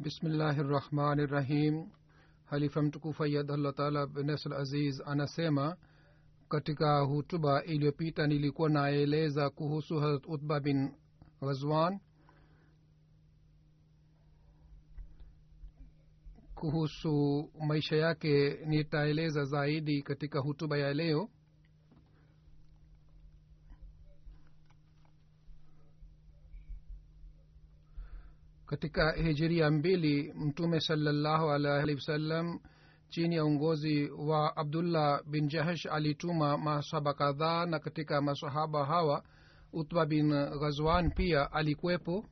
بسم الله الرحمن الرحيم هل فهمت كوفا يد الله تعالى بنس العزيز أنا سيما كتكا هوتبا إليو بيتا نيليكو نايليزا كوهوسو هدت أطبا بن غزوان kuhusu maisha yake nitaeleza zaidi katika hutuba ya leo. Katika hijiria mbili mtume salallahu alaihi wasallam chini ya uongozi wa abdullah bin jahsh alituma masahaba kadhaa na katika masahaba hawa utba bin ghazwan pia alikuwepo.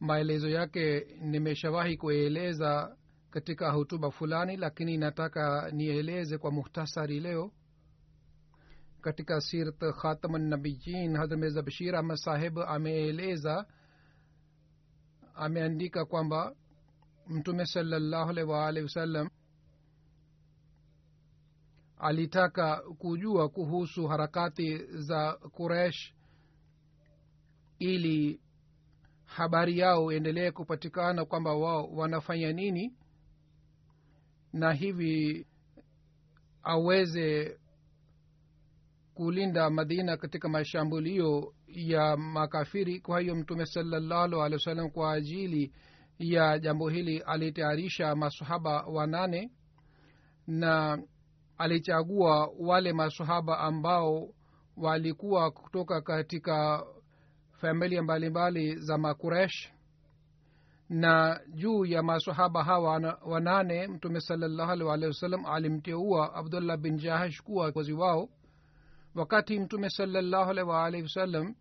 Maelezo yake nimeshawahi kueleza katika hutuba fulani lakini nataka nieleze kwa muhtasari leo. Katika sirat khatamannabiyin hadrat mirza bashir ahmad saheb ameeleza ameandika kwamba mtume salallahu alaihi waalihi wasallam alitaka kujua kuhusu harakati za kuresh ili habari yao endelee kupatikana kwamba wao wanafanya nini na hivi aweze kulinda madina katika mashambulio ya makafiri. Kwa hiyo mtume salallahu alehi wa sallam kwa ajili ya jambo hili alitayarisha masahaba wanane na alichagua wale masahaba ambao walikuwa kutoka katika familia mbalimbali za makuresh. Na juu ya masahaba hawa wanane mtume salallahu alih walihi wasallam alimteua abdullah bin jahash kuwa kozi wao wakati mtume salallahu alaihi waalihi wasallam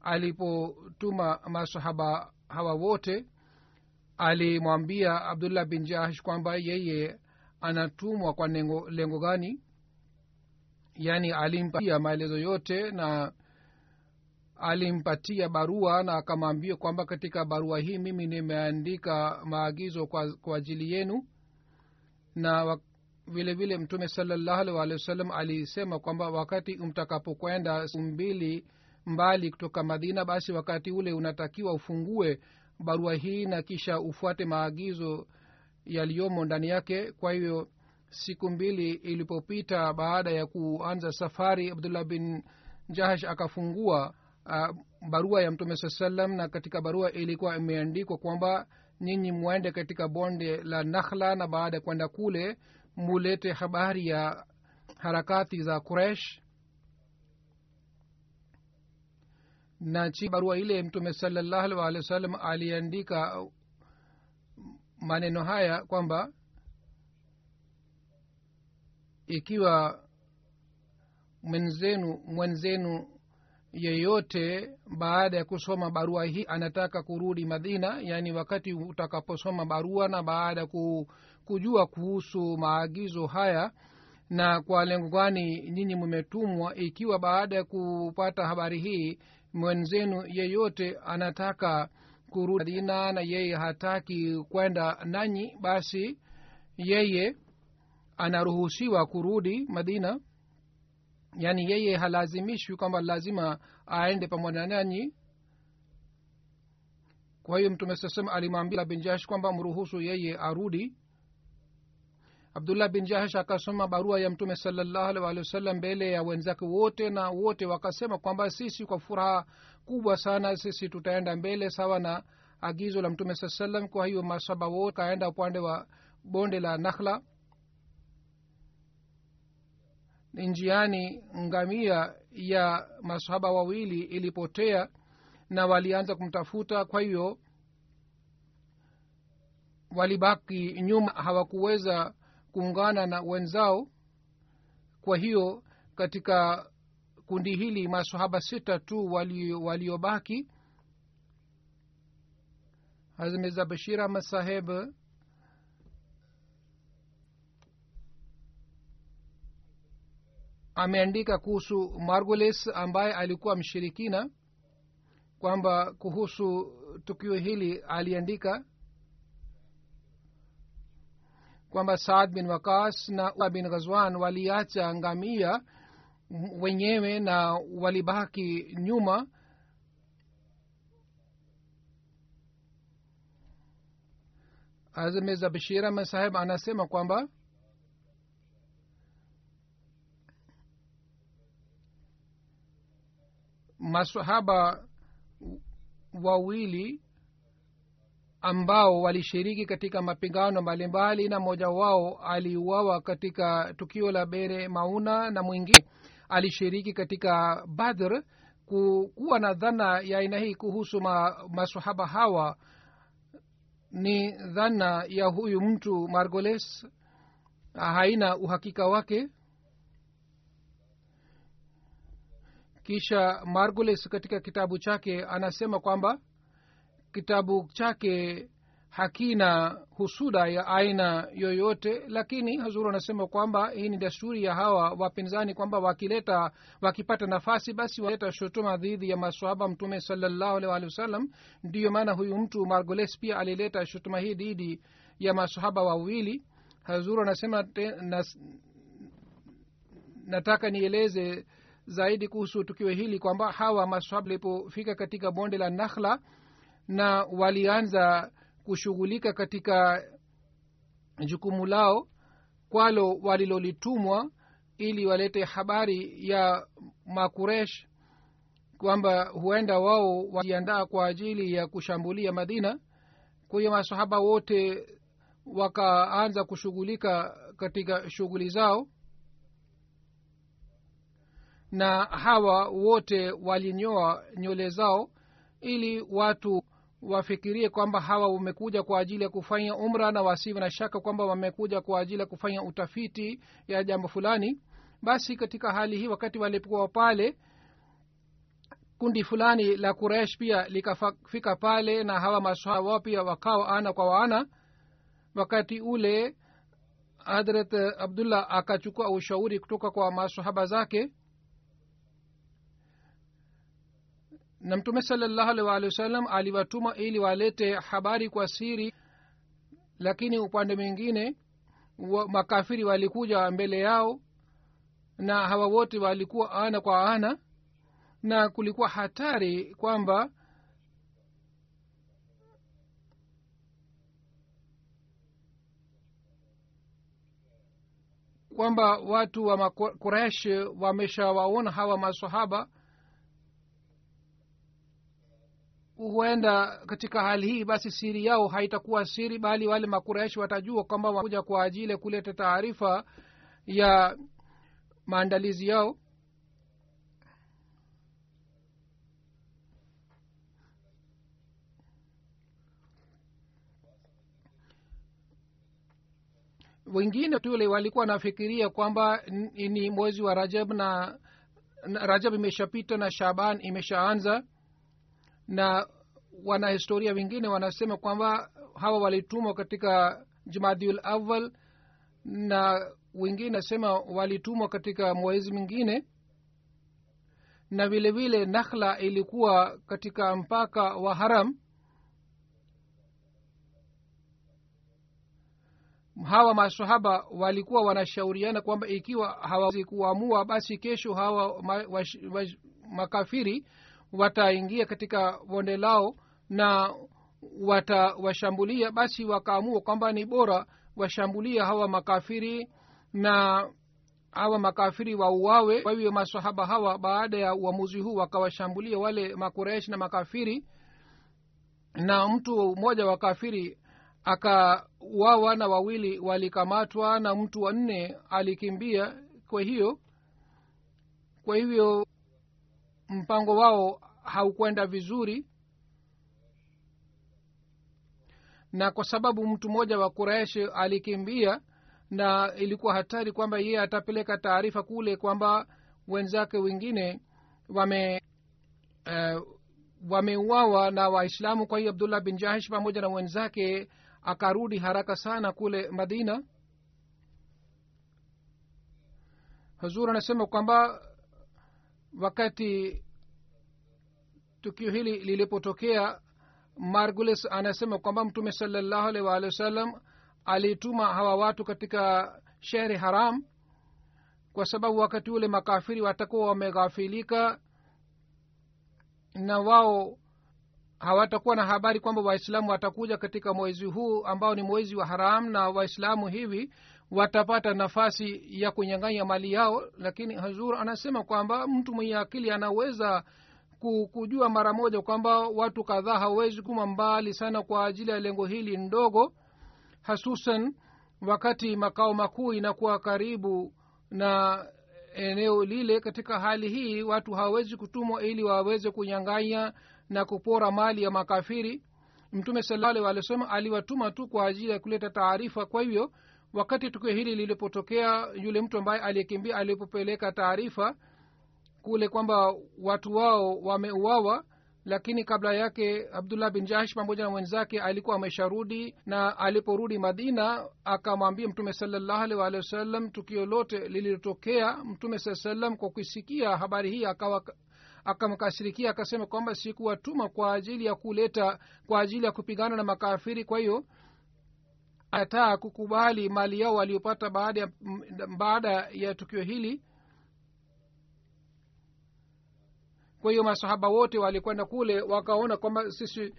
alipotuma masahaba hawa wote alimwambia abdullah bin jahsh kwamba yeye anatumwa kwa lengo, lengo gani? Yaani alimpatia maelezo yote na alimpatia barua na akamwambia kwamba katika barua hii mimi nimeandika maagizo kwa ajili yenu na vile vile mtume salallahu alih alisema kwamba wakati mtakapokwenda mbili mbali kutoka madina basi wakati ule unatakiwa ufungue barua hii na kisha ufuate maagizo yaliyomo ndani yake. Kwa hivyo siku mbili ilipopita baada ya kuanza safari abdullah bin jahash akafungua uh, barua ya mtume saa salam na katika barua ilikuwa imeandikwa kwamba nyinyi mwende katika bonde la nakhla na baada ya kwenda kule mulete habari ya harakati za kuresh na chi barua ile mtume salallahu alih wa sallam aliandika maneno haya kwamba ikiwa mwenzenu mwenzenu yeyote baada ya kusoma barua hii anataka kurudi madina yaani wakati utakaposoma barua na baada ya kujua kuhusu maagizo haya na kwa lengo gani nyinyi mmetumwa ikiwa baada ya kupata habari hii mwenzenu yeyote anataka kurudi madina na yeye hataki kwenda nanyi basi yeye anaruhusiwa kurudi madina. Yaani yeye halazimishwi kwamba lazima aende pamoja nanyi. Kwa hiyo mtume sasema alimwambia bin jahash kwamba mruhusu yeye arudi abdullah bin jahash akasoma barua ya mtume walih wasallam mbele ya wenzake wote na wote wakasema kwamba sisi kwa furaha kubwa sana sisi tutaenda mbele sawa na agizo la mtume saa salam kwa hiyo masaba wote kaenda upande wa bonde la nakhla njiani ngamia ya masahaba wawili ilipotea na walianza kumtafuta. Kwa hiyo walibaki nyuma hawakuweza kuungana na wenzao. Kwa hiyo katika kundi hili masahaba sita tu waliobaki. Wali hazmeza bashir ahmad saheb. Ameandika kuhusu margoles ambaye alikuwa mshirikina kwamba kuhusu tukio hili aliandika kwamba saad bin wakas na bin ghazwan waliacha ngamia wenyewe na walibaki nyuma. Azmeza bishira saheb anasema kwamba masahaba wawili ambao walishiriki katika mapigano mbalimbali na mmoja wao aliuawa katika tukio la bere mauna na mwingine alishiriki katika badr kuwa na dhana ya aina hii kuhusu ma, masahaba hawa. Ni dhana ya huyu mtu margoles haina uhakika wake. Kisha margoles katika kitabu chake anasema kwamba kitabu chake hakina husuda ya aina yoyote lakini hazuru anasema kwamba hii ni desturi ya hawa wapinzani kwamba wakileta wakipata nafasi basi waleta shutuma dhidi ya maswahaba mtume salallahu alih wasallam ndiyo maana huyu mtu margoles pia alileta shutuma hii dhidi ya masahaba wawili. Hazuru anasema nas, nataka nieleze zaidi kuhusu tukio hili kwamba hawa maswahaba walipofika katika bonde la nakhla na walianza kushughulika katika jukumu lao kwalo walilolitumwa ili walete habari ya makuresh kwamba huenda wao wajiandaa kwa ajili ya kushambulia madina. Kwa hiyo masahaba wote wakaanza kushughulika katika shughuli zao. Na hawa wote walinyoa nywele zao ili watu wafikirie kwamba hawa wamekuja kwa ajili ya kufanya umra na wasiwe na shaka kwamba wamekuja kwa ajili ya kufanya utafiti ya jambo fulani. Basi katika hali hii wakati walipokuwa pale kundi fulani la kuresh pia likafika pale na hawa masahaba wao pia wakawa ana kwa waana wakati ule hadrat abdullah akachukua ushauri kutoka kwa masahaba zake na mtume salallahu alih waalihi wasallam aliwatuma ili walete habari kwa siri lakini upande mwingine wa, makafiri walikuja mbele yao na hawa wote walikuwa ana kwa ana na kulikuwa hatari kwamba kwamba watu wa makuresh wameshawaona hawa masahaba huenda katika hali hii basi siri yao haitakuwa siri bali wale makureshi watajua kwamba wakuja kwa ajili kuleta taarifa ya maandalizi yao. Wengine tule walikuwa wanafikiria kwamba ni mwezi wa rajab na rajab imeshapita na shaban imeshaanza na wanahistoria wengine wanasema kwamba hawa walitumwa katika jumadiul awal na wengine nasema walitumwa katika mwezi mwingine. Na vile vile nakhla ilikuwa katika mpaka wa haram. Hawa masahaba walikuwa wanashauriana kwamba ikiwa hawawezi kuamua basi kesho hawa ma, wash, wash, makafiri wataingia katika bonde lao na watawashambulia basi wakaamua kwamba ni bora washambulia hawa makafiri na hawa makafiri wauawe. Kwa hivyo masahaba hawa baada ya uamuzi huu wakawashambulia wale makuresh na makafiri na mtu mmoja wa kafiri akauawa na wawili walikamatwa na mtu wanne alikimbia. Kwa hiyo kwa hivyo mpango wao haukwenda vizuri. Na kwa sababu mtu mmoja wa kureshi alikimbia na ilikuwa hatari kwamba yeye atapeleka taarifa kule kwamba wenzake wengine wame uh, wameuawa na waislamu. Kwa hiyo abdullah bin jahish pamoja na wenzake akarudi haraka sana kule madina. Hazur anasema kwamba wakati tukio hili lilipotokea margulis anasema kwamba mtume salallahu alaihi waalihi wasallam alituma hawa watu katika shehri haram kwa sababu wakati ule makafiri watakuwa wameghafilika na wao hawatakuwa na habari kwamba waislamu watakuja katika mwezi huu ambao ni mwezi wa haram na waislamu hivi watapata nafasi ya kunyang'anya mali yao lakini hazur anasema kwamba mtu mwenye akili anaweza kujua mara moja kwamba watu kadhaa hawezi kuma mbali sana kwa ajili ya lengo hili ndogo hasusan wakati makao makuu inakuwa karibu na eneo lile. Katika hali hii watu hawawezi kutumwa ili waweze kunyang'anya na kupora mali ya makafiri. Mtume sallallahu aliwatuma tu kwa ajili ya kuleta taarifa. Kwa hivyo wakati tukio hili lilipotokea yule mtu ambaye aliyekimbia alipopeleka taarifa kule kwamba watu wao wameuawa lakini kabla yake abdullah bin jahsh pamoja na mwenzake alikuwa amesharudi na aliporudi madina akamwambia mtume salallahu waalihi wasallam tukio lote lililotokea mtume saa salam kwa kuisikia habari hii akawa akamkasirikia akasema kwamba sikuwatuma kwa ajili ya kuleta kwa ajili ya kupigana na makafiri. Kwa hiyo ataa kukubali mali yao waliopata baada ya, baada ya tukio hili. Kwa hiyo masahaba wote walikwenda kule wakaona kwamba sisi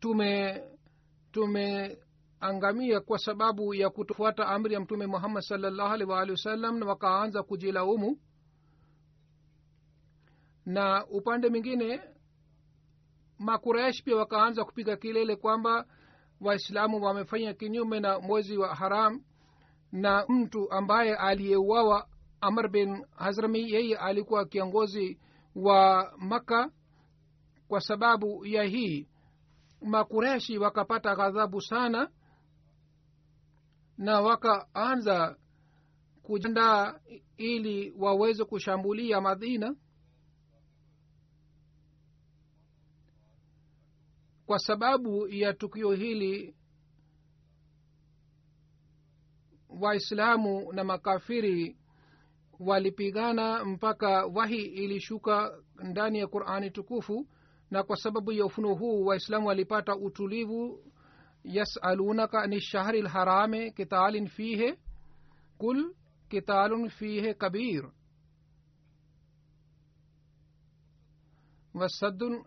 tume tumeangamia kwa sababu ya kutofuata amri ya mtume muhammad salllahu alhi waalihi wasallam na wakaanza kujilaumu. Na upande mwingine makuresh pia wakaanza kupiga kilele kwamba waislamu wamefanya kinyume na mwezi wa haram na mtu ambaye aliyeuawa amr bin hazrami yeye alikuwa kiongozi wa makka kwa sababu ya hii. Makureshi wakapata ghadhabu sana na wakaanza kujiandaa ili waweze kushambulia madina kwa sababu ya tukio hili waislamu na makafiri walipigana mpaka wahi ilishuka ndani ya qurani tukufu na kwa sababu ya ufunuo huu waislamu walipata utulivu yasalunaka ni shahri lharame kitalin fihe kul kitalun fihe kabir wasaddun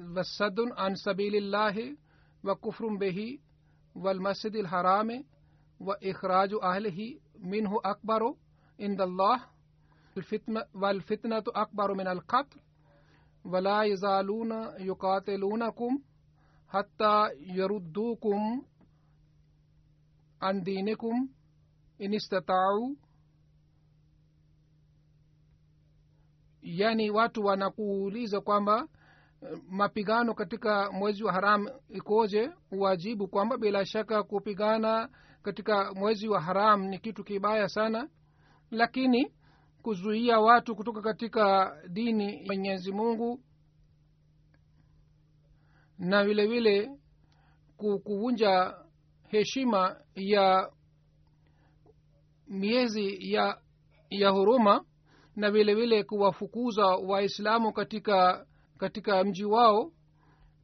وسد عن سبيل الله وكفر به والمسجد الحرام وإخراج أهله منه أكبر عند الله. الفتنة والفتنة أكبر من القتل. ولا يزالون يقاتلونكم حتى يردوكم عن دينكم إن استطاعوا. يعني واتو ونقول إذا mapigano katika mwezi wa haram ikoje? Uwajibu kwamba bila shaka kupigana katika mwezi wa haram ni kitu kibaya sana lakini kuzuia watu kutoka katika dini mwenyezi mungu na vile vile kuvunja heshima ya miezi ya ya huruma na vile vile kuwafukuza waislamu katika katika mji wao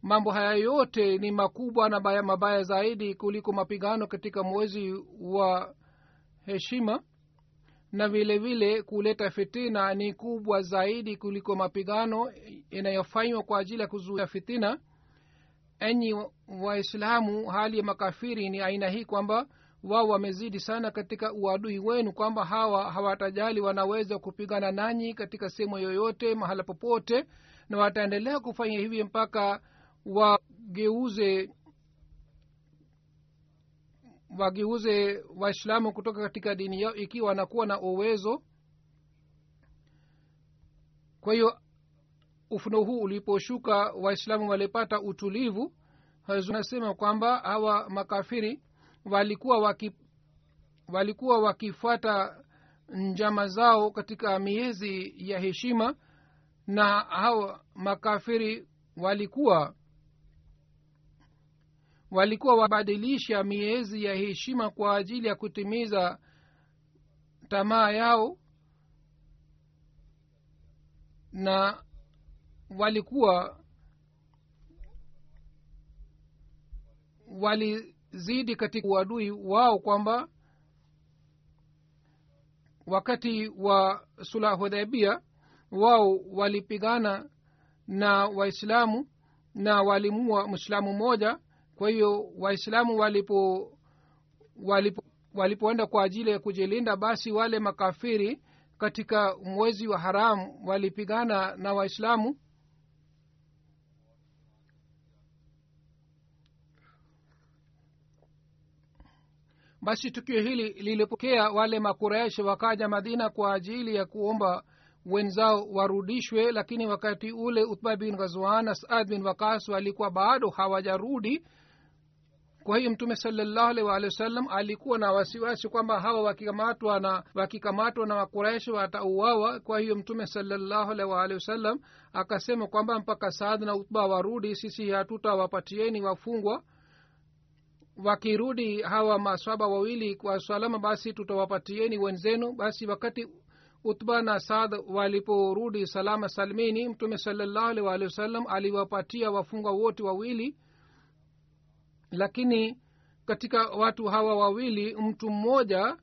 mambo haya yote ni makubwa na baya mabaya zaidi kuliko mapigano katika mwezi wa heshima. Na vile vile kuleta fitina ni kubwa zaidi kuliko mapigano inayofanywa kwa ajili ya kuzuia fitina. Enyi waislamu hali ya makafiri ni aina hii kwamba wao wamezidi sana katika uadui wenu kwamba hawa hawatajali wanaweza kupigana nanyi katika sehemu yoyote mahala popote na wataendelea kufanya hivi mpaka wageuze wageuze waislamu kutoka katika dini yao ikiwa wanakuwa na uwezo. Kwa hiyo ufuno huu uliposhuka waislamu walipata utulivu. Anasema kwamba hawa makafiri walikuwa waki walikuwa wakifuata njama zao katika miezi ya heshima na hao makafiri walikuwa walikuwa wabadilisha miezi ya heshima kwa ajili ya kutimiza tamaa yao na walikuwa walizidi katika uadui wao kwamba wakati wa sulah wao walipigana na waislamu na walimua mwislamu mmoja. Kwa hiyo waislamu walipo walipo walipoenda kwa ajili ya kujilinda basi wale makafiri katika mwezi wa haramu walipigana na waislamu. Basi tukio hili lilipokea wale makuresh wakaja madina kwa ajili ya kuomba wenzao warudishwe lakini wakati ule uthba bin ghazwan na bin wakas walikuwa bado hawajarudi. Kwa hiyo mtume salallahu wasallam alikuwa na wasiwasi kwamba hawa wakikamatwa na wakikamatwa na wakuraishi watauawa. Kwa hiyo mtume salallahu alaihi wasallam akasema kwamba mpaka saad na utba warudi sisi hatutawapatieni wafungwa. Wakirudi hawa maswaba wawili kwa salama basi tutawapatieni wenzenu. Basi wakati utba na saad waliporudi salama salmini mtume salallahu waalihi wasallam aliwapatia wafungwa wote wawili. Lakini katika watu hawa wawili mtu mmoja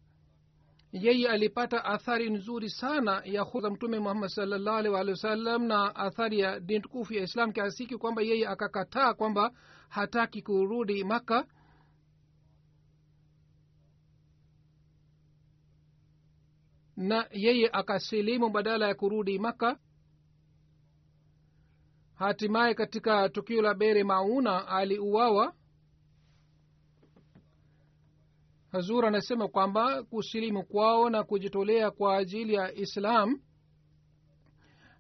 yeye alipata athari nzuri sana ya za mtume muhammad salllahu alih walih wasallam na athari ya dini tukufu ya islam kiasiki kwamba yeye akakataa kwamba hataki kurudi maka na yeye akasilimu badala ya kurudi maka hatimaye katika tukio la bere mauna aliuawa. Hazur anasema kwamba kusilimu kwao na kujitolea kwa ajili ya islam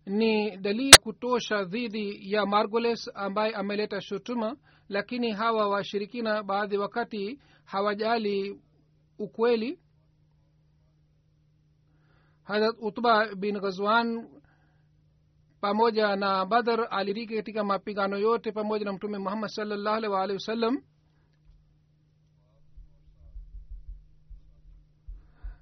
ni dalili ya kutosha dhidi ya margoles ambaye ameleta shutuma lakini hawa washirikina baadhi wakati hawajali ukweli harat utba bin ghazwan pamoja na badar aliriki katika mapigano yote pamoja na mtume muhammad salllahu alih waalihi wasallam.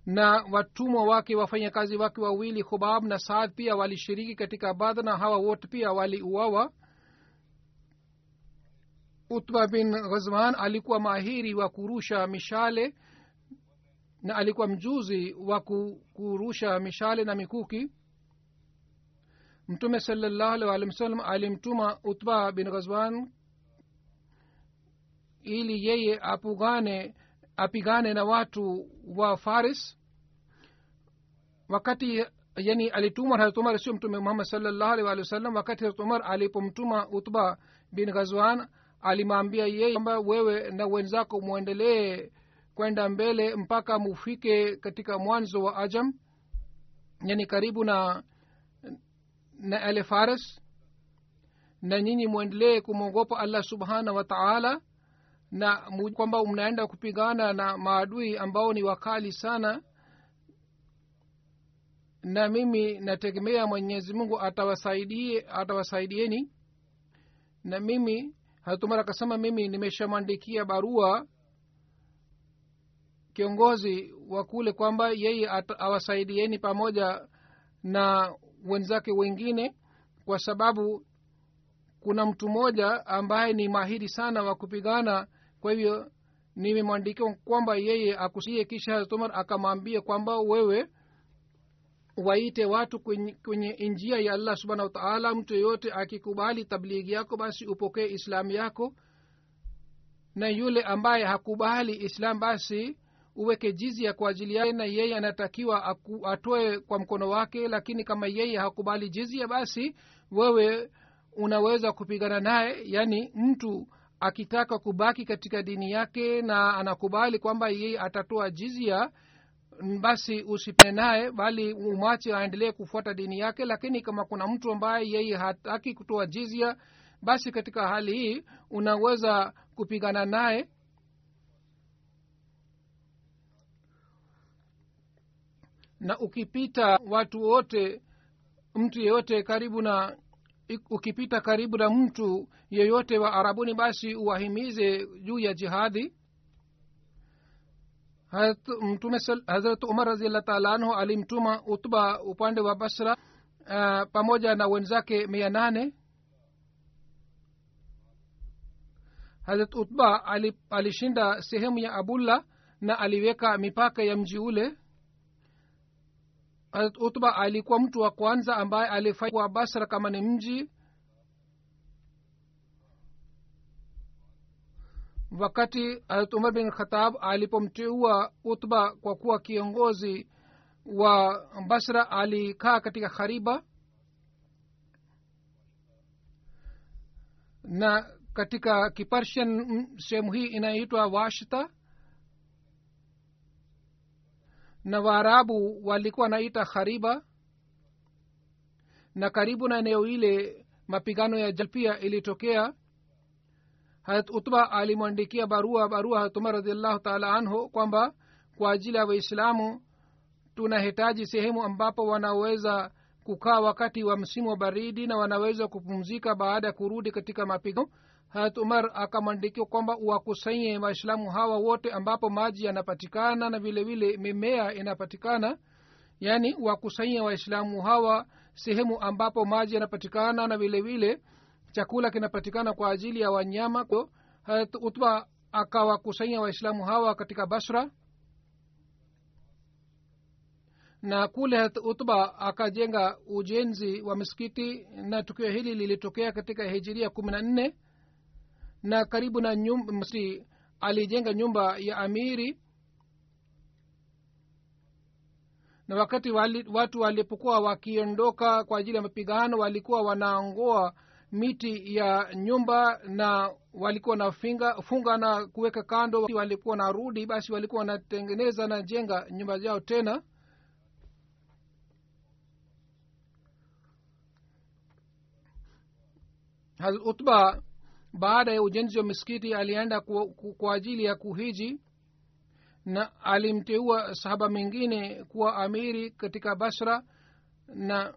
Na watumwa wake wafanyakazi wake wawili khubab na saad pia walishiriki katika badr na hawa wote pia waliuawa. Utba bin ghazwan alikuwa mahiri wa kurusha mishale na alikuwa mjuzi wa kurusha mishale na mikuki. Mtume salallahu alih walih wasallam alimtuma utba bin ghazwan ili yeye apugane apigane na watu wa faris. Wakati yani alitumwa harat umar sio mtume muhammad salllahu alih walih wasallam wakati harat umar alipomtuma utba bin ghazwan alimwambia yeye kwamba wewe na wenzako mwendelee kwenda mbele mpaka mufike katika mwanzo wa ajam yani karibu na na faris na nyinyi mwendelee kumwogopa allah subhanahu wa taala na kwamba mnaenda kupigana na maadui ambao ni wakali sana na mimi nategemea mwenyezi mungu atawasaidie atawasaidieni. Na mimi hatumara akasema mimi nimeshamwandikia barua kiongozi wa kule kwamba yeye awasaidieni pamoja na wenzake wengine kwa sababu kuna mtu mmoja ambaye ni mahiri sana wa kupigana. Kwa hivyo nimemwandikia kwamba yeye akusie kisha hatumar umar akamwambia kwamba wewe waite watu kwenye, kwenye njia ya allah subhanahu wataala mtu yeyote akikubali tablighi yako basi upokee islamu yako. Na yule ambaye hakubali islam basi uweke jizia kwa ajili yake na yeye anatakiwa atoe kwa mkono wake lakini kama yeye hakubali jizia basi wewe unaweza kupigana naye. Yaani mtu akitaka kubaki katika dini yake na anakubali kwamba yeye atatoa jizia basi usipene naye bali umwache aendelee kufuata dini yake. Lakini kama kuna mtu ambaye yeye hataki kutoa jizia basi katika hali hii unaweza kupigana naye na ukipita watu wote mtu yeyote karibu na ukipita karibu na mtu yeyote wa arabuni basi uwahimize juu ya jihadi. Mtume hazrat umar raziallah taala anhu alimtuma utba upande wa basra uh, pamoja na wenzake mia nane. Hazrat utba alishinda sehemu ya abullah na aliweka mipaka ya mji ule utba alikuwa mtu wa kwanza ambaye alifanya basra kama ni mji wakati hazrat umar bin khatab alipomteua utba kwa kuwa kiongozi wa basra alikaa katika khariba na katika kipershian sehemu hii inaitwa washta na waarabu walikuwa naita khariba na karibu na eneo ile mapigano ya jalpia ilitokea. Harat utba alimwandikia barua barua hatuma radiallahu taala anhu kwamba kwa ajili ya waislamu tunahitaji sehemu ambapo wanaweza kukaa wakati wa msimu wa baridi na wanaweza kupumzika baada ya kurudi katika mapigano harat umar akamwandikiwa kwamba uwakusanye waislamu hawa wote ambapo maji yanapatikana na vilevile vile mimea inapatikana. Yaani wakusanye waislamu hawa sehemu ambapo maji yanapatikana na vilevile vile chakula kinapatikana kwa ajili ya wanyama. Harat utba akawakusanya waislamu hawa katika basra. Na kule harat utba akajenga ujenzi wa misikiti na tukio hili lilitokea katika hijiria kumi na nne na karibu na nyumba msi alijenga nyumba ya amiri. Na wakati wali, watu walipokuwa wakiondoka kwa ajili ya mapigano walikuwa wanaongoa miti ya nyumba na walikuwa nafinga funga na kuweka kando. Walikuwa narudi basi walikuwa wanatengeneza na jenga nyumba zao tena. Utba baada ya ujenzi wa misikiti alienda kwa, ajili ya kuhiji na alimteua sahaba mengine kuwa amiri katika basra na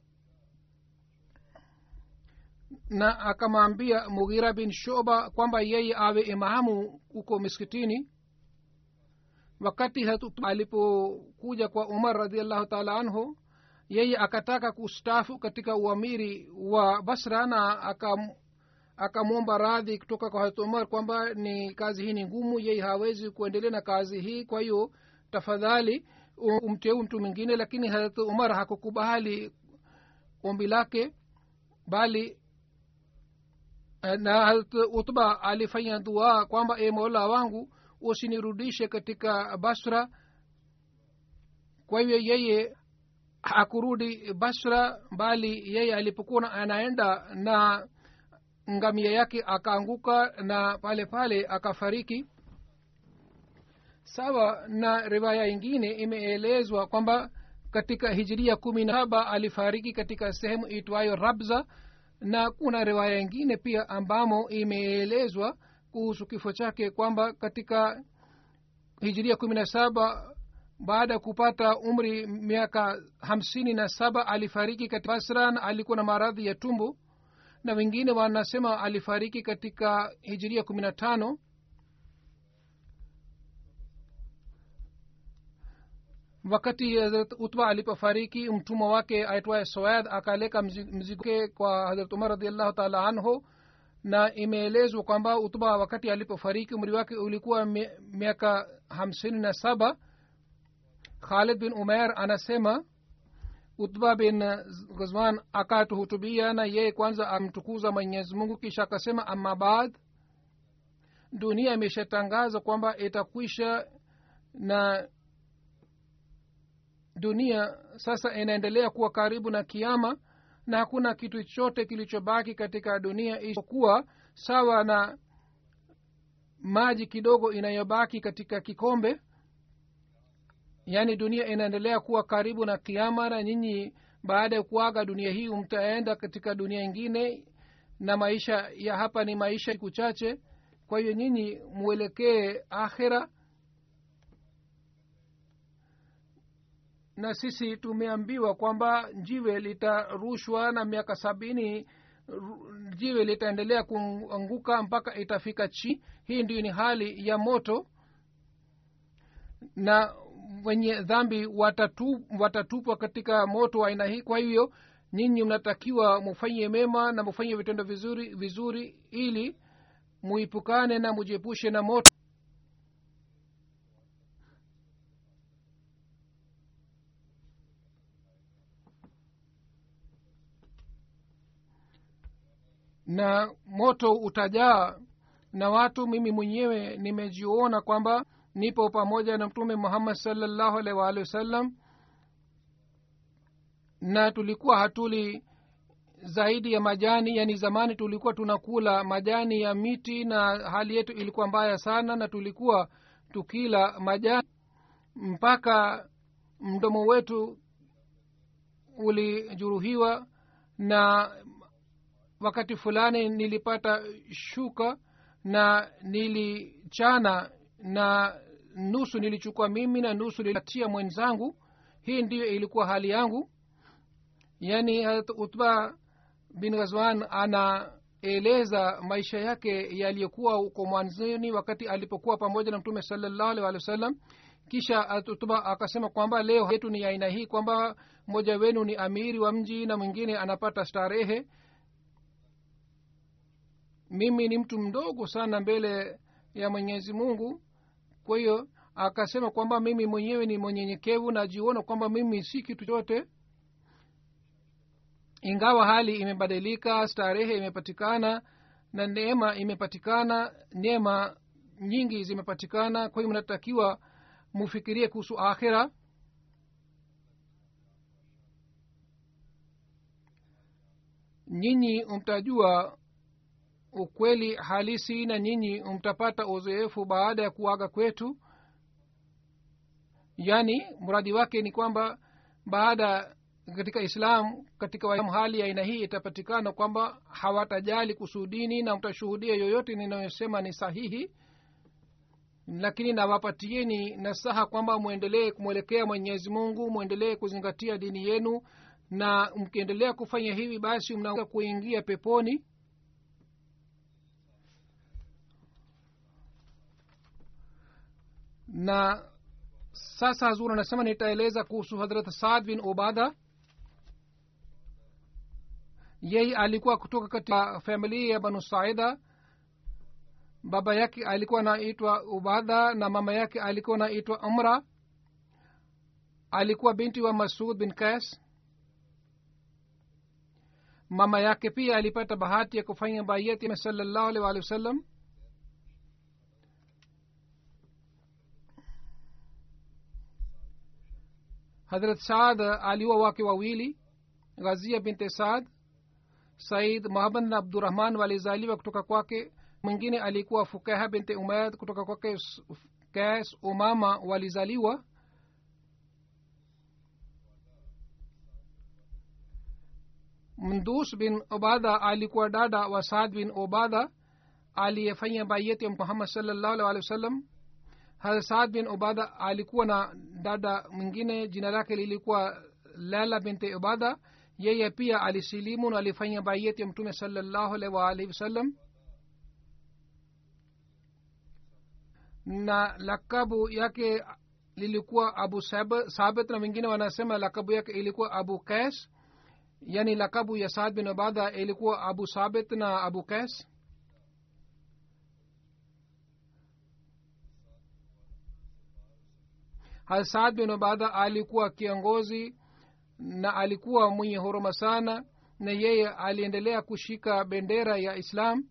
na akamwambia mughira bin shoba kwamba yeye awe imamu huko miskitini wakati alipokuja kwa umar radiallahu taala anhu yeye akataka kustafu katika uamiri wa basra na akam akamwomba radhi kutoka kwa harat umar kwamba ni kazi hii ni ngumu yeye hawezi kuendelea na kazi hii kwa hiyo tafadhali umteu mtu mwingine. Lakini harat umar hakukubali ombi lake bali na harat utba alifanya dua kwamba e mola wangu usinirudishe katika basra. Kwa hivyo yeye hakurudi basra bali yeye alipokuwa anaenda na ngamia yake akaanguka na pale pale akafariki. Sawa na riwaya ingine imeelezwa kwamba katika hijiria kumi na saba alifariki katika sehemu itwayo rabza na kuna riwaya ingine pia ambamo imeelezwa kuhusu kifo chake kwamba katika hijiria kumi na saba baada ya kupata umri miaka hamsini na saba alifariki katika basran alikuwa na maradhi ya tumbo na wengine wanasema alifariki katika hijiria kumi na tano. Wakati hazrat utba alipofariki mtumwa wake aitwaye soad akaleka mzigoke kwa hazrat umar radiallahu taala anhu. Na imeelezwa kwamba utba wakati alipofariki umri wake ulikuwa miaka hamsini na saba. Khalid bin umer anasema utba bin ghazwan akatuhutubia na yeye kwanza amtukuza mwenyezi mungu kisha akasema baad dunia imeshatangaza kwamba itakwisha na dunia sasa inaendelea kuwa karibu na kiama na hakuna kitu chote kilichobaki katika dunia isipokuwa sawa na maji kidogo inayobaki katika kikombe yaani dunia inaendelea kuwa karibu na kiama na nyinyi baada ya kuaga dunia hii mtaenda katika dunia ingine na maisha ya hapa ni maisha siku chache. Kwa hiyo nyinyi mwelekee akhira na sisi tumeambiwa kwamba jiwe litarushwa na miaka sabini jiwe litaendelea kuanguka mpaka itafika chi. Hii ndio ni hali ya moto. Na wenye dhambi watatu, watatupwa katika moto wa aina hii. Kwa hivyo nyinyi mnatakiwa mufanye mema na mufanye vitendo vizuri vizuri ili muipukane na mujiepushe na moto. Na moto utajaa na watu mimi mwenyewe nimejiona kwamba nipo pamoja na mtume muhammad salllahu alaihi waalihi wasallam. Na tulikuwa hatuli zaidi ya majani yani zamani tulikuwa tunakula majani ya miti na hali yetu ilikuwa mbaya sana na tulikuwa tukila majani. Mpaka mdomo wetu ulijuruhiwa na wakati fulani nilipata shuka na nilichana na nusu nilichukua mimi na nusu nilipatia mwenzangu. Hii ndiyo ilikuwa hali yangu. Yaani utba bin ghazwan anaeleza maisha yake yaliyokuwa uko mwanzoni wakati alipokuwa pamoja na mtume salallahu alih walih wa sallam. Kisha utba akasema kwamba leo yetu ni aina hii kwamba mmoja wenu ni amiri wa mji na mwingine anapata starehe. Mimi ni mtu mdogo sana mbele ya mwenyezi mungu kwa hiyo akasema kwamba mimi mwenyewe ni mwenyenyekevu najiona kwamba mimi si kitu chote. Ingawa hali imebadilika starehe imepatikana na neema imepatikana neema nyingi zimepatikana kwa hiyo mnatakiwa mufikirie kuhusu akhira. Nyinyi mtajua ukweli halisi na nyinyi mtapata uzoefu baada ya kuaga kwetu. Yaani mradi wake ni kwamba baada katika islam katika waislamu hali ya aina hii itapatikana kwamba hawatajali kusudini na mtashuhudia yoyote ninayosema ni sahihi. Lakini nawapatieni nasaha kwamba mwendelee kumwelekea mwenyezi mungu mwendelee kuzingatia dini yenu. Na mkiendelea kufanya hivi basi mnaweza kuingia peponi na sasa hazur anasema nitaeleza kuhusu hadrat saad bin ubada. Yeye alikuwa kutoka katika familia ya banu saida. Baba yake alikuwa naitwa ubada na mama yake alikuwa naitwa umra. Alikuwa binti wa masud bin kas mama yake pia alipata bahati ya kufanya baiyati wa alih walih hadrat saad aliwa wake wawili ghazia binte saad said muhammad na abdurahman walizaliwa kutoka kwake mwingine alikuwa fukaha binte umayad kutoka kwake kas umama walizaliwa. Mndus bin obada alikuwa dada wa saad bin obada aliyefanya baiyati ya muhammad salllahu alih wa sallam saad bin ubada alikuwa na dada mwingine jina lake lilikuwa lala binti ubada yeye pia alisilimu na alifanya baiyeti ya mtume salallahu alaihi waalihi wasallam. Na lakabu yake lilikuwa abu Sab- sabit na wengine wanasema lakabu yake ilikuwa abu kas yani lakabu ya saad bin ubada ilikuwa abu sabit na abu kas hasad bin ubada alikuwa kiongozi na alikuwa mwenye huruma sana na yeye aliendelea kushika bendera ya islam.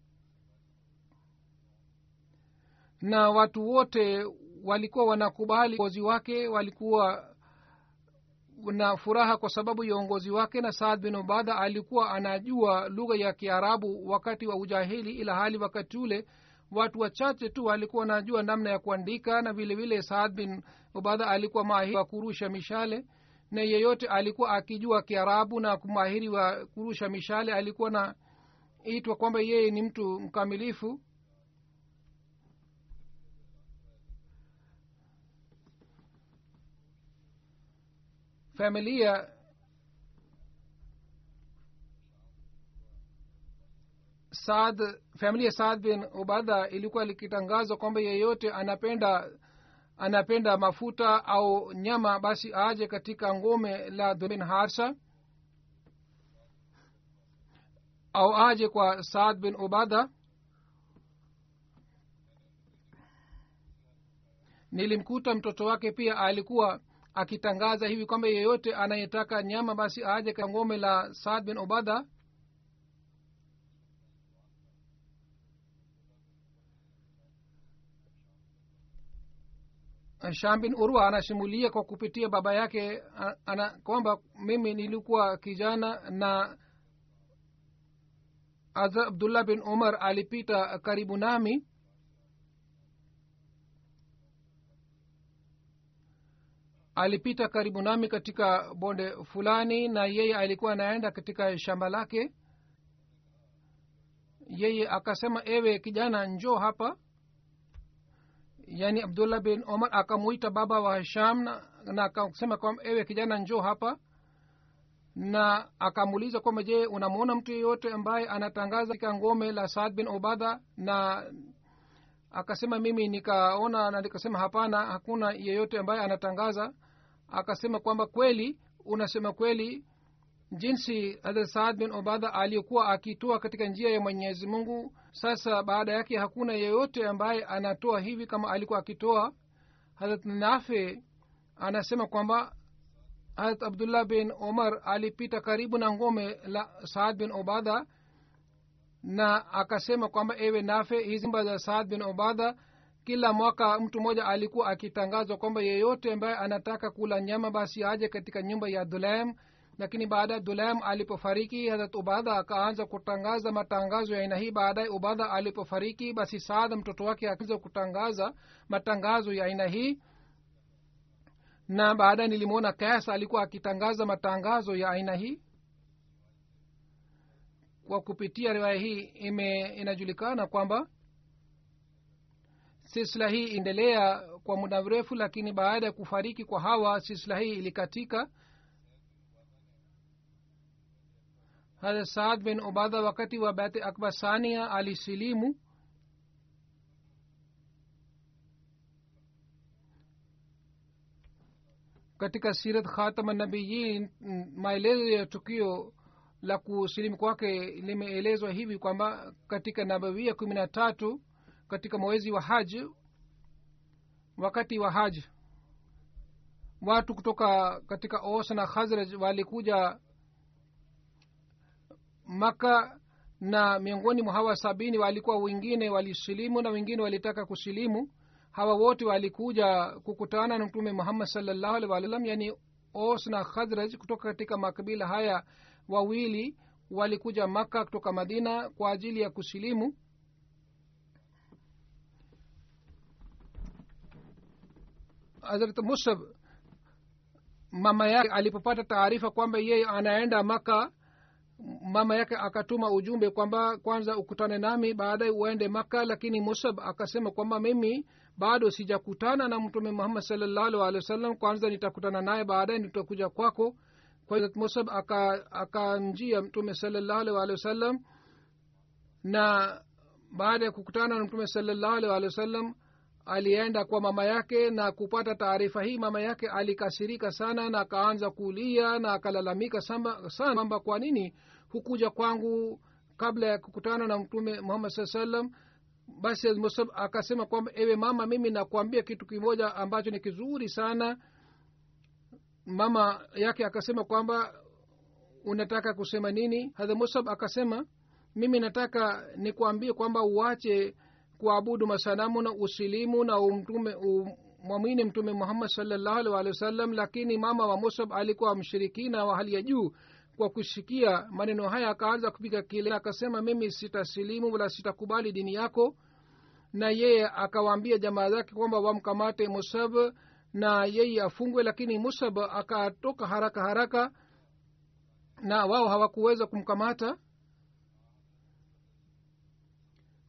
Na watu wote walikuwa wanakubali uongozi wake walikuwa na furaha kwa sababu ya uongozi wake na saad bin ubada alikuwa anajua lugha ya kiarabu wakati wa ujahili ila hali wakati ule watu wachache tu walikuwa wanajua namna ya kuandika na vilevile vile saad bin ubadha alikuwa mahiri wa kurusha mishale. Na yeyote alikuwa akijua kiarabu na mahiri wa kurusha mishale alikuwa na itwa kwamba yeye ni mtu mkamilifu. Familia saad familia saad bin ubadha ilikuwa likitangaza kwamba yeyote anapenda anapenda mafuta au nyama basi aje katika ngome la bin harsa. Au aje kwa saad bin ubadha nilimkuta mtoto wake pia alikuwa akitangaza hivi kwamba yeyote anayetaka nyama basi aje katika ngome la saad bin ubada sham bin urwa anasimulia kwa kupitia baba yake ana, kwamba mimi nilikuwa kijana na abdullah bin umar alipita karibu nami. Alipita karibu nami katika bonde fulani na yeye alikuwa anaenda katika shamba lake. Yeye akasema ewe kijana njoo hapa yani abdullah bin omar akamwita baba wa hisham na, na akasema kwamba ewe kijana njoo hapa. Na akamuuliza kwamba je unamwona mtu yeyote ambaye anatangaza katika ngome la saad bin obadha na akasema mimi nikaona na nikasema hapana hakuna yeyote ambaye anatangaza. Akasema kwamba kweli unasema kweli jinsi hadrat saad bin ubadha aliyekuwa akitoa katika njia ya mwenyezi mungu sasa baada yake hakuna yeyote ambaye anatoa hivi kama alikuwa akitoa. Hadrat nafe anasema kwamba hadrat abdullah bin omar alipita karibu na ngome la saad bin obadha na akasema kwamba ewe nafe hizi mba za saad bin obadha kila mwaka mtu mmoja alikuwa akitangazwa kwamba yeyote ambaye anataka kula nyama basi aje katika nyumba ya dhulaim lakini baada ya dhulaim alipofariki harat ubadha akaanza kutangaza matangazo ya aina hii. Baadaye ubadha alipofariki basi saada mtoto wake akaanza kutangaza matangazo ya aina hii. Na baadaye nilimwona kas alikuwa akitangaza matangazo ya aina hii. Kwa kupitia riwaya hii ime inajulikana kwamba silsila hii endelea kwa muda mrefu lakini baada ya kufariki kwa hawa silsila hii ilikatika hadrat saad bin ubada wakati wa bati akba sania alisilimu. Katika sirat khatama nabiyin maelezo ya tukio la kusilimu kwake limeelezwa hivi kwamba katika nabawia kumi na tatu katika mwezi wa haji wakati wa haji watu kutoka katika os na khazraj walikuja maka na miongoni mwa hawa sabini walikuwa wengine walisilimu na wengine walitaka kusilimu. Hawa wote walikuja kukutana na mtume muhammad salllahu alih wasallam yani os na khadraj kutoka katika makabila haya wawili walikuja maka kutoka madina kwa ajili ya kusilimu. Hazrat musab mama yake alipopata taarifa kwamba yeye anaenda maka mama yake akatuma ujumbe kwamba kwanza ukutane nami baadaye uende maka lakini musab akasema kwamba mimi bado sijakutana na mtume muhammad salllahu alehi wa sallam kwanza nitakutana naye baadaye nitakuja kwako. Kwa musab akamjia aka mtume salllahu alehi wasallam. Na baada ya kukutana na mtume salllahu alehi waalihi wasallam alienda kwa mama yake na kupata taarifa hii. Mama yake alikasirika sana na akaanza kulia na akalalamika sana kwamba kwa nini hukuja kwangu kabla ya kukutana na mtume muhammad saa salam basi musab akasema kwamba ewe mama mimi nakuambia kitu kimoja ambacho ni kizuri sana. Mama yake akasema kwamba unataka kusema nini? Hadha musab akasema mimi nataka nikuambie kwamba uache kuabudu masanamu na usilimu na umtume umwamini mtume muhammad salllahu alhi wa sallam lakini mama wa musab alikuwa mshirikina wa hali ya juu kwa kushikia maneno haya akaanza kupiga kile akasema mimi sitasilimu wala sitakubali dini yako. Na yeye akawaambia jamaa zake kwamba wamkamate musab na yeye afungwe lakini musab akatoka haraka haraka na wao hawakuweza kumkamata.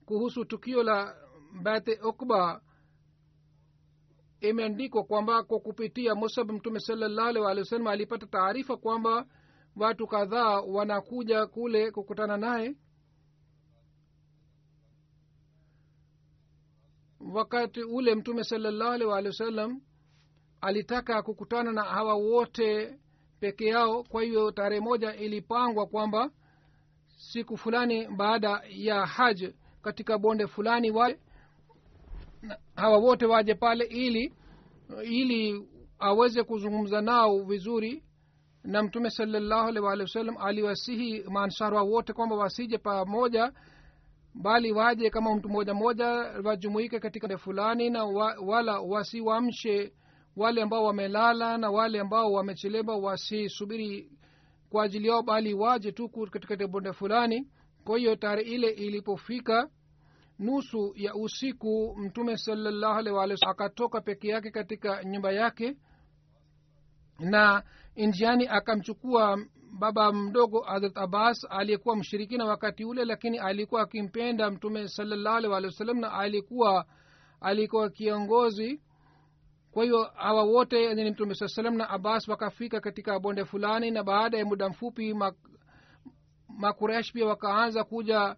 Kuhusu tukio la bate okba imeandikwa kwamba kwa kupitia musab mtume salallahu alih wa sallam alipata taarifa kwamba watu kadhaa wanakuja kule kukutana naye. Wakati ule mtume salallahu alih walih wa sallam alitaka kukutana na hawa wote peke yao kwa hiyo tarehe moja ilipangwa kwamba siku fulani baada ya haj katika bonde fulani wale hawa wote waje pale ili ili aweze kuzungumza nao vizuri na mtume salallahu alih walih wasallam aliwasihi maansara wote kwamba wasije pamoja bali waje kama mtu moja moja wajumuike katika fulani na wa, wala wasiwamshe wale ambao wamelala na wale ambao wamechelewa wasisubiri kwa ajili yao bali waje tu katika bonde fulani. Kwa hiyo tarehe ile ilipofika nusu ya usiku mtume salallahu alih walih akatoka peke yake katika nyumba yake na njiani akamchukua baba mdogo hadrat abbas aliyekuwa mshirikina wakati ule lakini alikuwa akimpenda mtume salallahu alih walih wasallam na alikuwa alikuwa kiongozi. Kwa hiyo hawa wote ni mtume saa salam na abbas wakafika katika bonde fulani na baada ya muda mfupi makuresh pia wakaanza kuja.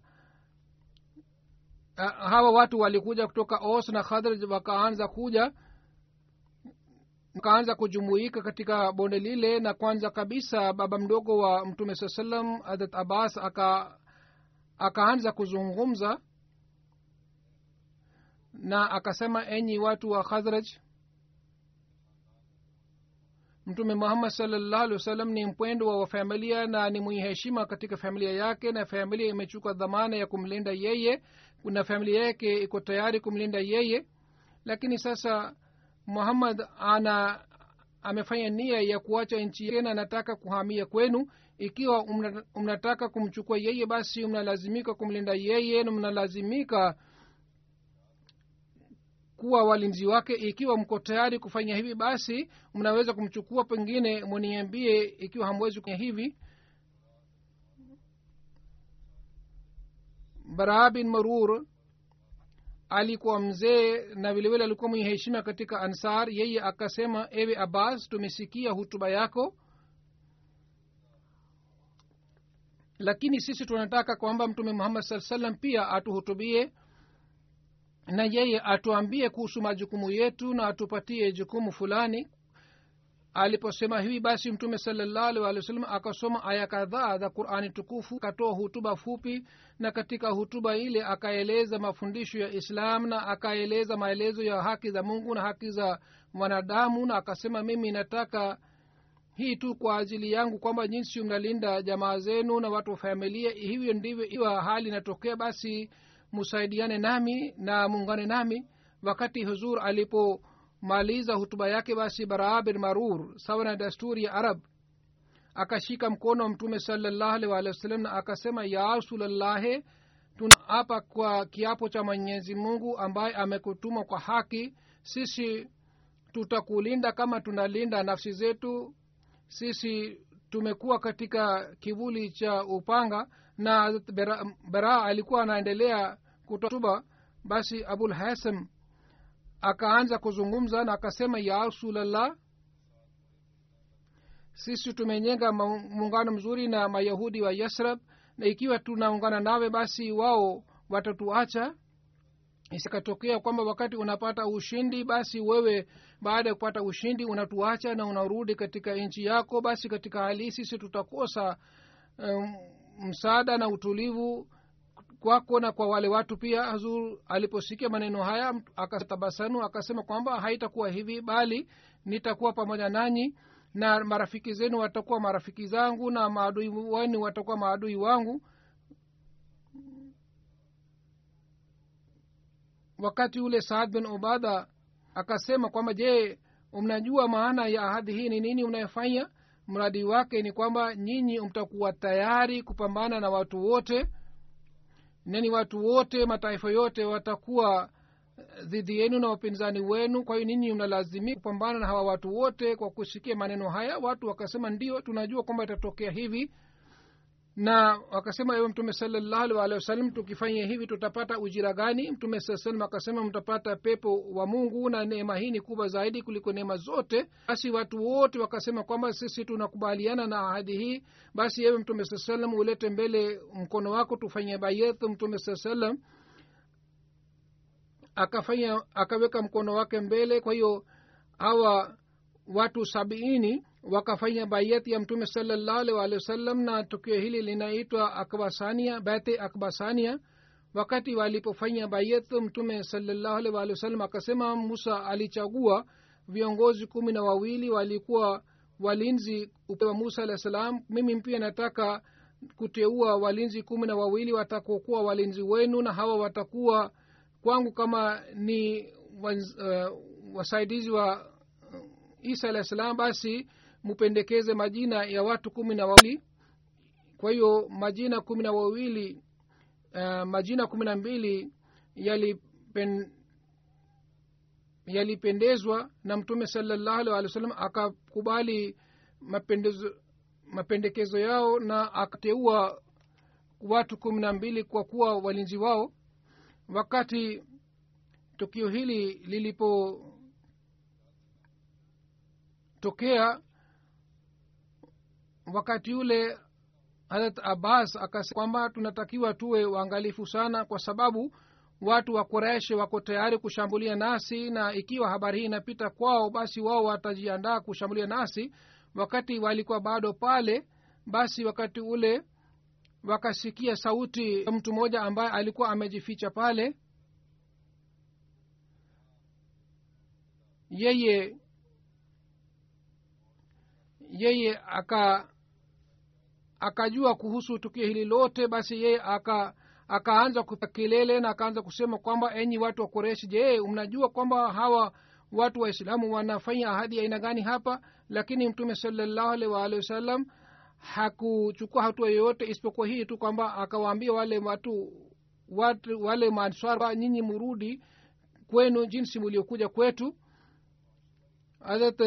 Hawa watu walikuja kutoka os na khadraj wakaanza kuja wakaanza kujumuika katika bonde lile na kwanza kabisa baba mdogo wa mtume saa salam hadrat abbas aka akaanza kuzungumza na akasema enyi watu wa khazraj mtume muhammad salllahu alih wasallam ni mpwendo wa familia na ni mwenye heshima katika familia yake na familia imechukua dhamana ya kumlinda yeye na familia yake iko tayari kumlinda yeye. Lakini sasa muhammad ana amefanya nia ya kuacha nchi tena anataka kuhamia kwenu. Ikiwa mnataka kumchukua yeye basi mnalazimika kumlinda yeye na mnalazimika kuwa walinzi wake. Ikiwa mko tayari kufanya hivi basi mnaweza kumchukua. Pengine muniambie ikiwa hamwezi kufanya hivi. Baraa bin marur alikuwa mzee na vilevile alikuwa mwenye heshima katika ansar yeye akasema ewe abbas tumesikia hutuba yako. Lakini sisi tunataka kwamba mtume muhammad saa salam pia atuhutubie na yeye atuambie kuhusu majukumu yetu na atupatie jukumu fulani aliposema hivi basi mtume salallahu alih akasoma aya kadhaa za qurani tukufu akatoa hutuba fupi na katika hutuba ile akaeleza mafundisho ya islam na akaeleza maelezo ya haki za mungu na haki za wanadamu na akasema mimi nataka hii tu kwa ajili yangu kwamba jinsi mnalinda jamaa zenu na watu wa familia hivyo ndivyo iwa hali inatokea basi musaidiane nami na muungane nami. Wakati huzur alipomaliza hutuba yake basi baraa bin marur sawa na dasturi ya arab. Akashika mkono wa mtume salallahu alih na akasema ya rasulallahe tunaapa kwa kiapo cha mwenyezi mungu ambaye amekutuma kwa haki. Sisi tutakulinda kama tunalinda nafsi zetu. Sisi tumekuwa katika kivuli cha upanga na beraa bera alikuwa anaendelea kutotuba basi abul hasam akaanza kuzungumza na akasema ya rasulllah sisi tumenyenga muungano mzuri na mayahudi wa yasrab na ikiwa tunaungana nawe basi wao watatuacha. Isikatokea kwamba wakati unapata ushindi basi wewe baada ya kupata ushindi unatuacha na unarudi katika nchi yako. Basi katika hali hii sisi tutakosa um, msaada na utulivu kwako na kwa wale watu pia hazur aliposikia maneno haya akatabasanu akasema kwamba haitakuwa hivi bali nitakuwa pamoja nanyi na marafiki zenu watakuwa marafiki zangu na maadui wenu watakuwa maadui wangu. Wakati ule saad bin ubada akasema kwamba je mnajua maana ya ahadi hii? Ni nini unayofanya mradi wake ni kwamba nyinyi mtakuwa tayari kupambana na watu wote nani watu wote mataifa yote watakuwa dhidi yenu na wapinzani wenu. Kwa hiyo ninyi mnalazimika kupambana na hawa watu wote kwa kusikia maneno haya. Watu wakasema ndio tunajua kwamba itatokea hivi na wakasema ewe mtume salallahu alehi tukifanya hivi tutapata ujira gani? Mtume saa salam akasema mtapata pepo wa mungu na neema hii ni kubwa zaidi kuliko neema zote. Basi watu wote wakasema kwamba sisi tunakubaliana na ahadi hii. Basi ewe mtume saa salam ulete mbele mkono wako tufanye bayethu mtume saa salam akafanya akaweka mkono wake mbele. Kwa hiyo hawa watu sabiini wakafanya bayati ya mtume salallahu alih wasallam na tukio hili linaitwa akbasania bete akbasania wakati walipofanya bayat mtume salallahu alih walihi wasallam akasema musa alichagua viongozi kumi na wawili walikuwa walinzi upewa musa alah salam. Mimi pia nataka kuteua walinzi kumi na wawili watakokuwa walinzi wenu na hawa watakuwa kwangu kama ni uh, wasaidizi wa isa alah salam. Basi mupendekeze majina ya watu kumi na wawili. Kwa hiyo majina kumi na wawili uh, majina kumi na mbili yalipen, yalipendezwa na mtume salallahu alih walih wa akakubali mapendekezo yao na akateua watu kumi na mbili kwa kuwa walinzi wao. Wakati tukio hili lilipotokea wakati yule harat abbas akasema kwamba tunatakiwa tuwe waangalifu sana kwa sababu watu wa koreshi wako tayari kushambulia nasi na ikiwa habari hii inapita kwao basi wao watajiandaa kushambulia nasi. Wakati walikuwa bado pale basi wakati ule wakasikia sauti mtu mmoja ambaye alikuwa amejificha pale. Yeye yeye aka akajua kuhusu tukio hili lote basi yeye aka akaanza kupa kelele na akaanza kusema kwamba enyi watu wa koreshi je mnajua kwamba hawa watu waislamu wanafanya ahadi aina gani hapa? Lakini mtume salallahu waalihi wasallam hakuchukua hatua yoyote isipokuwa hii tu kwamba akawaambia wale watu, watu wale manswara nyinyi murudi kwenu jinsi muliokuja kwetu. Harat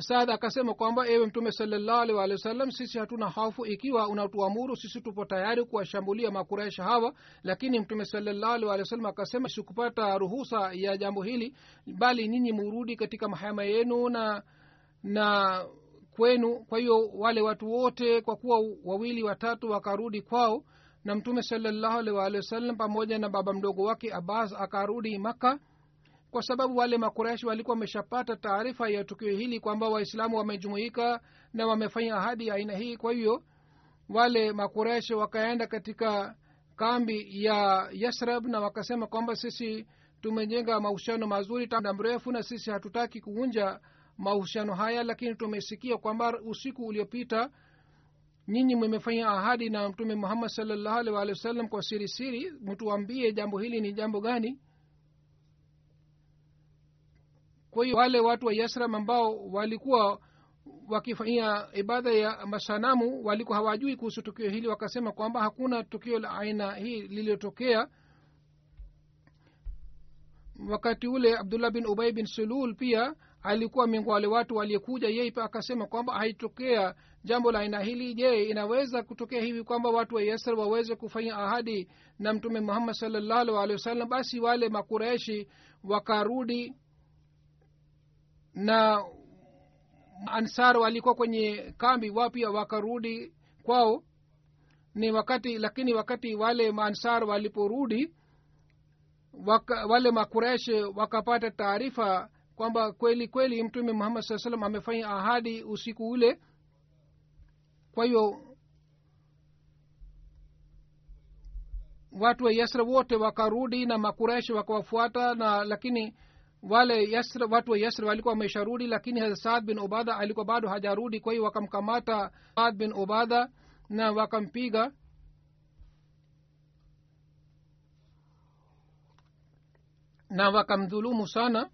saad akasema kwamba ewe mtume salallahu wasallam sisi hatuna hofu ikiwa unatuamuru sisi tupo tayari kuwashambulia makuraisha hawa. Lakini mtume salallahu wasallam akasema sikupata ruhusa ya jambo hili bali nyinyi murudi katika mahema yenu na na kwenu. Kwa hiyo wale watu wote kwa kuwa wawili watatu wakarudi kwao na mtume salallahu wasallam pamoja na baba mdogo wake abbas akarudi maka kwa sababu wale makureshi walikuwa wameshapata taarifa ya tukio hili kwamba waislamu wamejumuika na wamefanya ahadi ya aina hii. Kwa hiyo wale makureshi wakaenda katika kambi ya yasrab na wakasema kwamba sisi tumejenga mahusiano mazuri muda mrefu na sisi hatutaki kuvunja mahusiano haya lakini tumesikia kwamba usiku uliopita nyinyi mmefanya ahadi na mtume muhammad salllahu alhi walih wa sallam kwa siri siri. Mtuambie jambo hili ni jambo gani kwa hiyo wale watu wa yasram ambao walikuwa wakifanyia ibada ya masanamu walikuwa hawajui kuhusu tukio hili wakasema kwamba hakuna tukio la aina hii lililotokea. Wakati ule abdullah bin ubai bin sulul pia alikuwa miongoni wale watu waliyekuja yeye pa akasema kwamba haitokea jambo la aina hili. Je inaweza kutokea hivi kwamba watu wa yasr waweze kufanya ahadi na mtume muhammad salllahu alehi wasallam? Basi wale makureshi wakarudi na ansar walikuwa kwenye kambi wapya wakarudi kwao? Ni wakati lakini wakati wale maansar waliporudi waka, wale makuresh wakapata taarifa kwamba kweli kweli mtume muhammad saa salam amefanya ahadi usiku ule. Kwa hiyo watu wa yasra wote wakarudi na makuresh wakawafuata na lakini wale yasr watu wa yasr walikuwa wamesharudi lakini saad bin ubadha alikuwa bado hajarudi. Kwa hiyo wakamkamata saad bin ubadha na wakampiga. Na wakamdhulumu sana.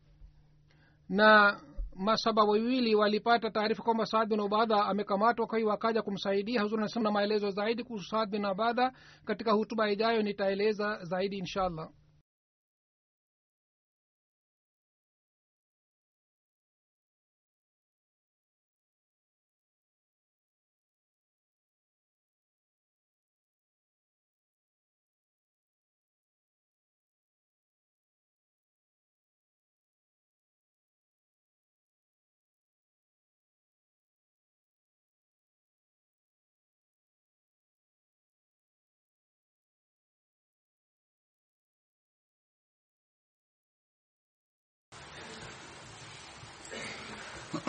Na masaba wawili walipata taarifa kwamba saad bin ubadha amekamatwa kwa hiyo wakaja kumsaidia. Huzuri anasema na maelezo zaidi kuhusu saad bin ubadha katika hutuba ijayo nitaeleza zaidi insha allah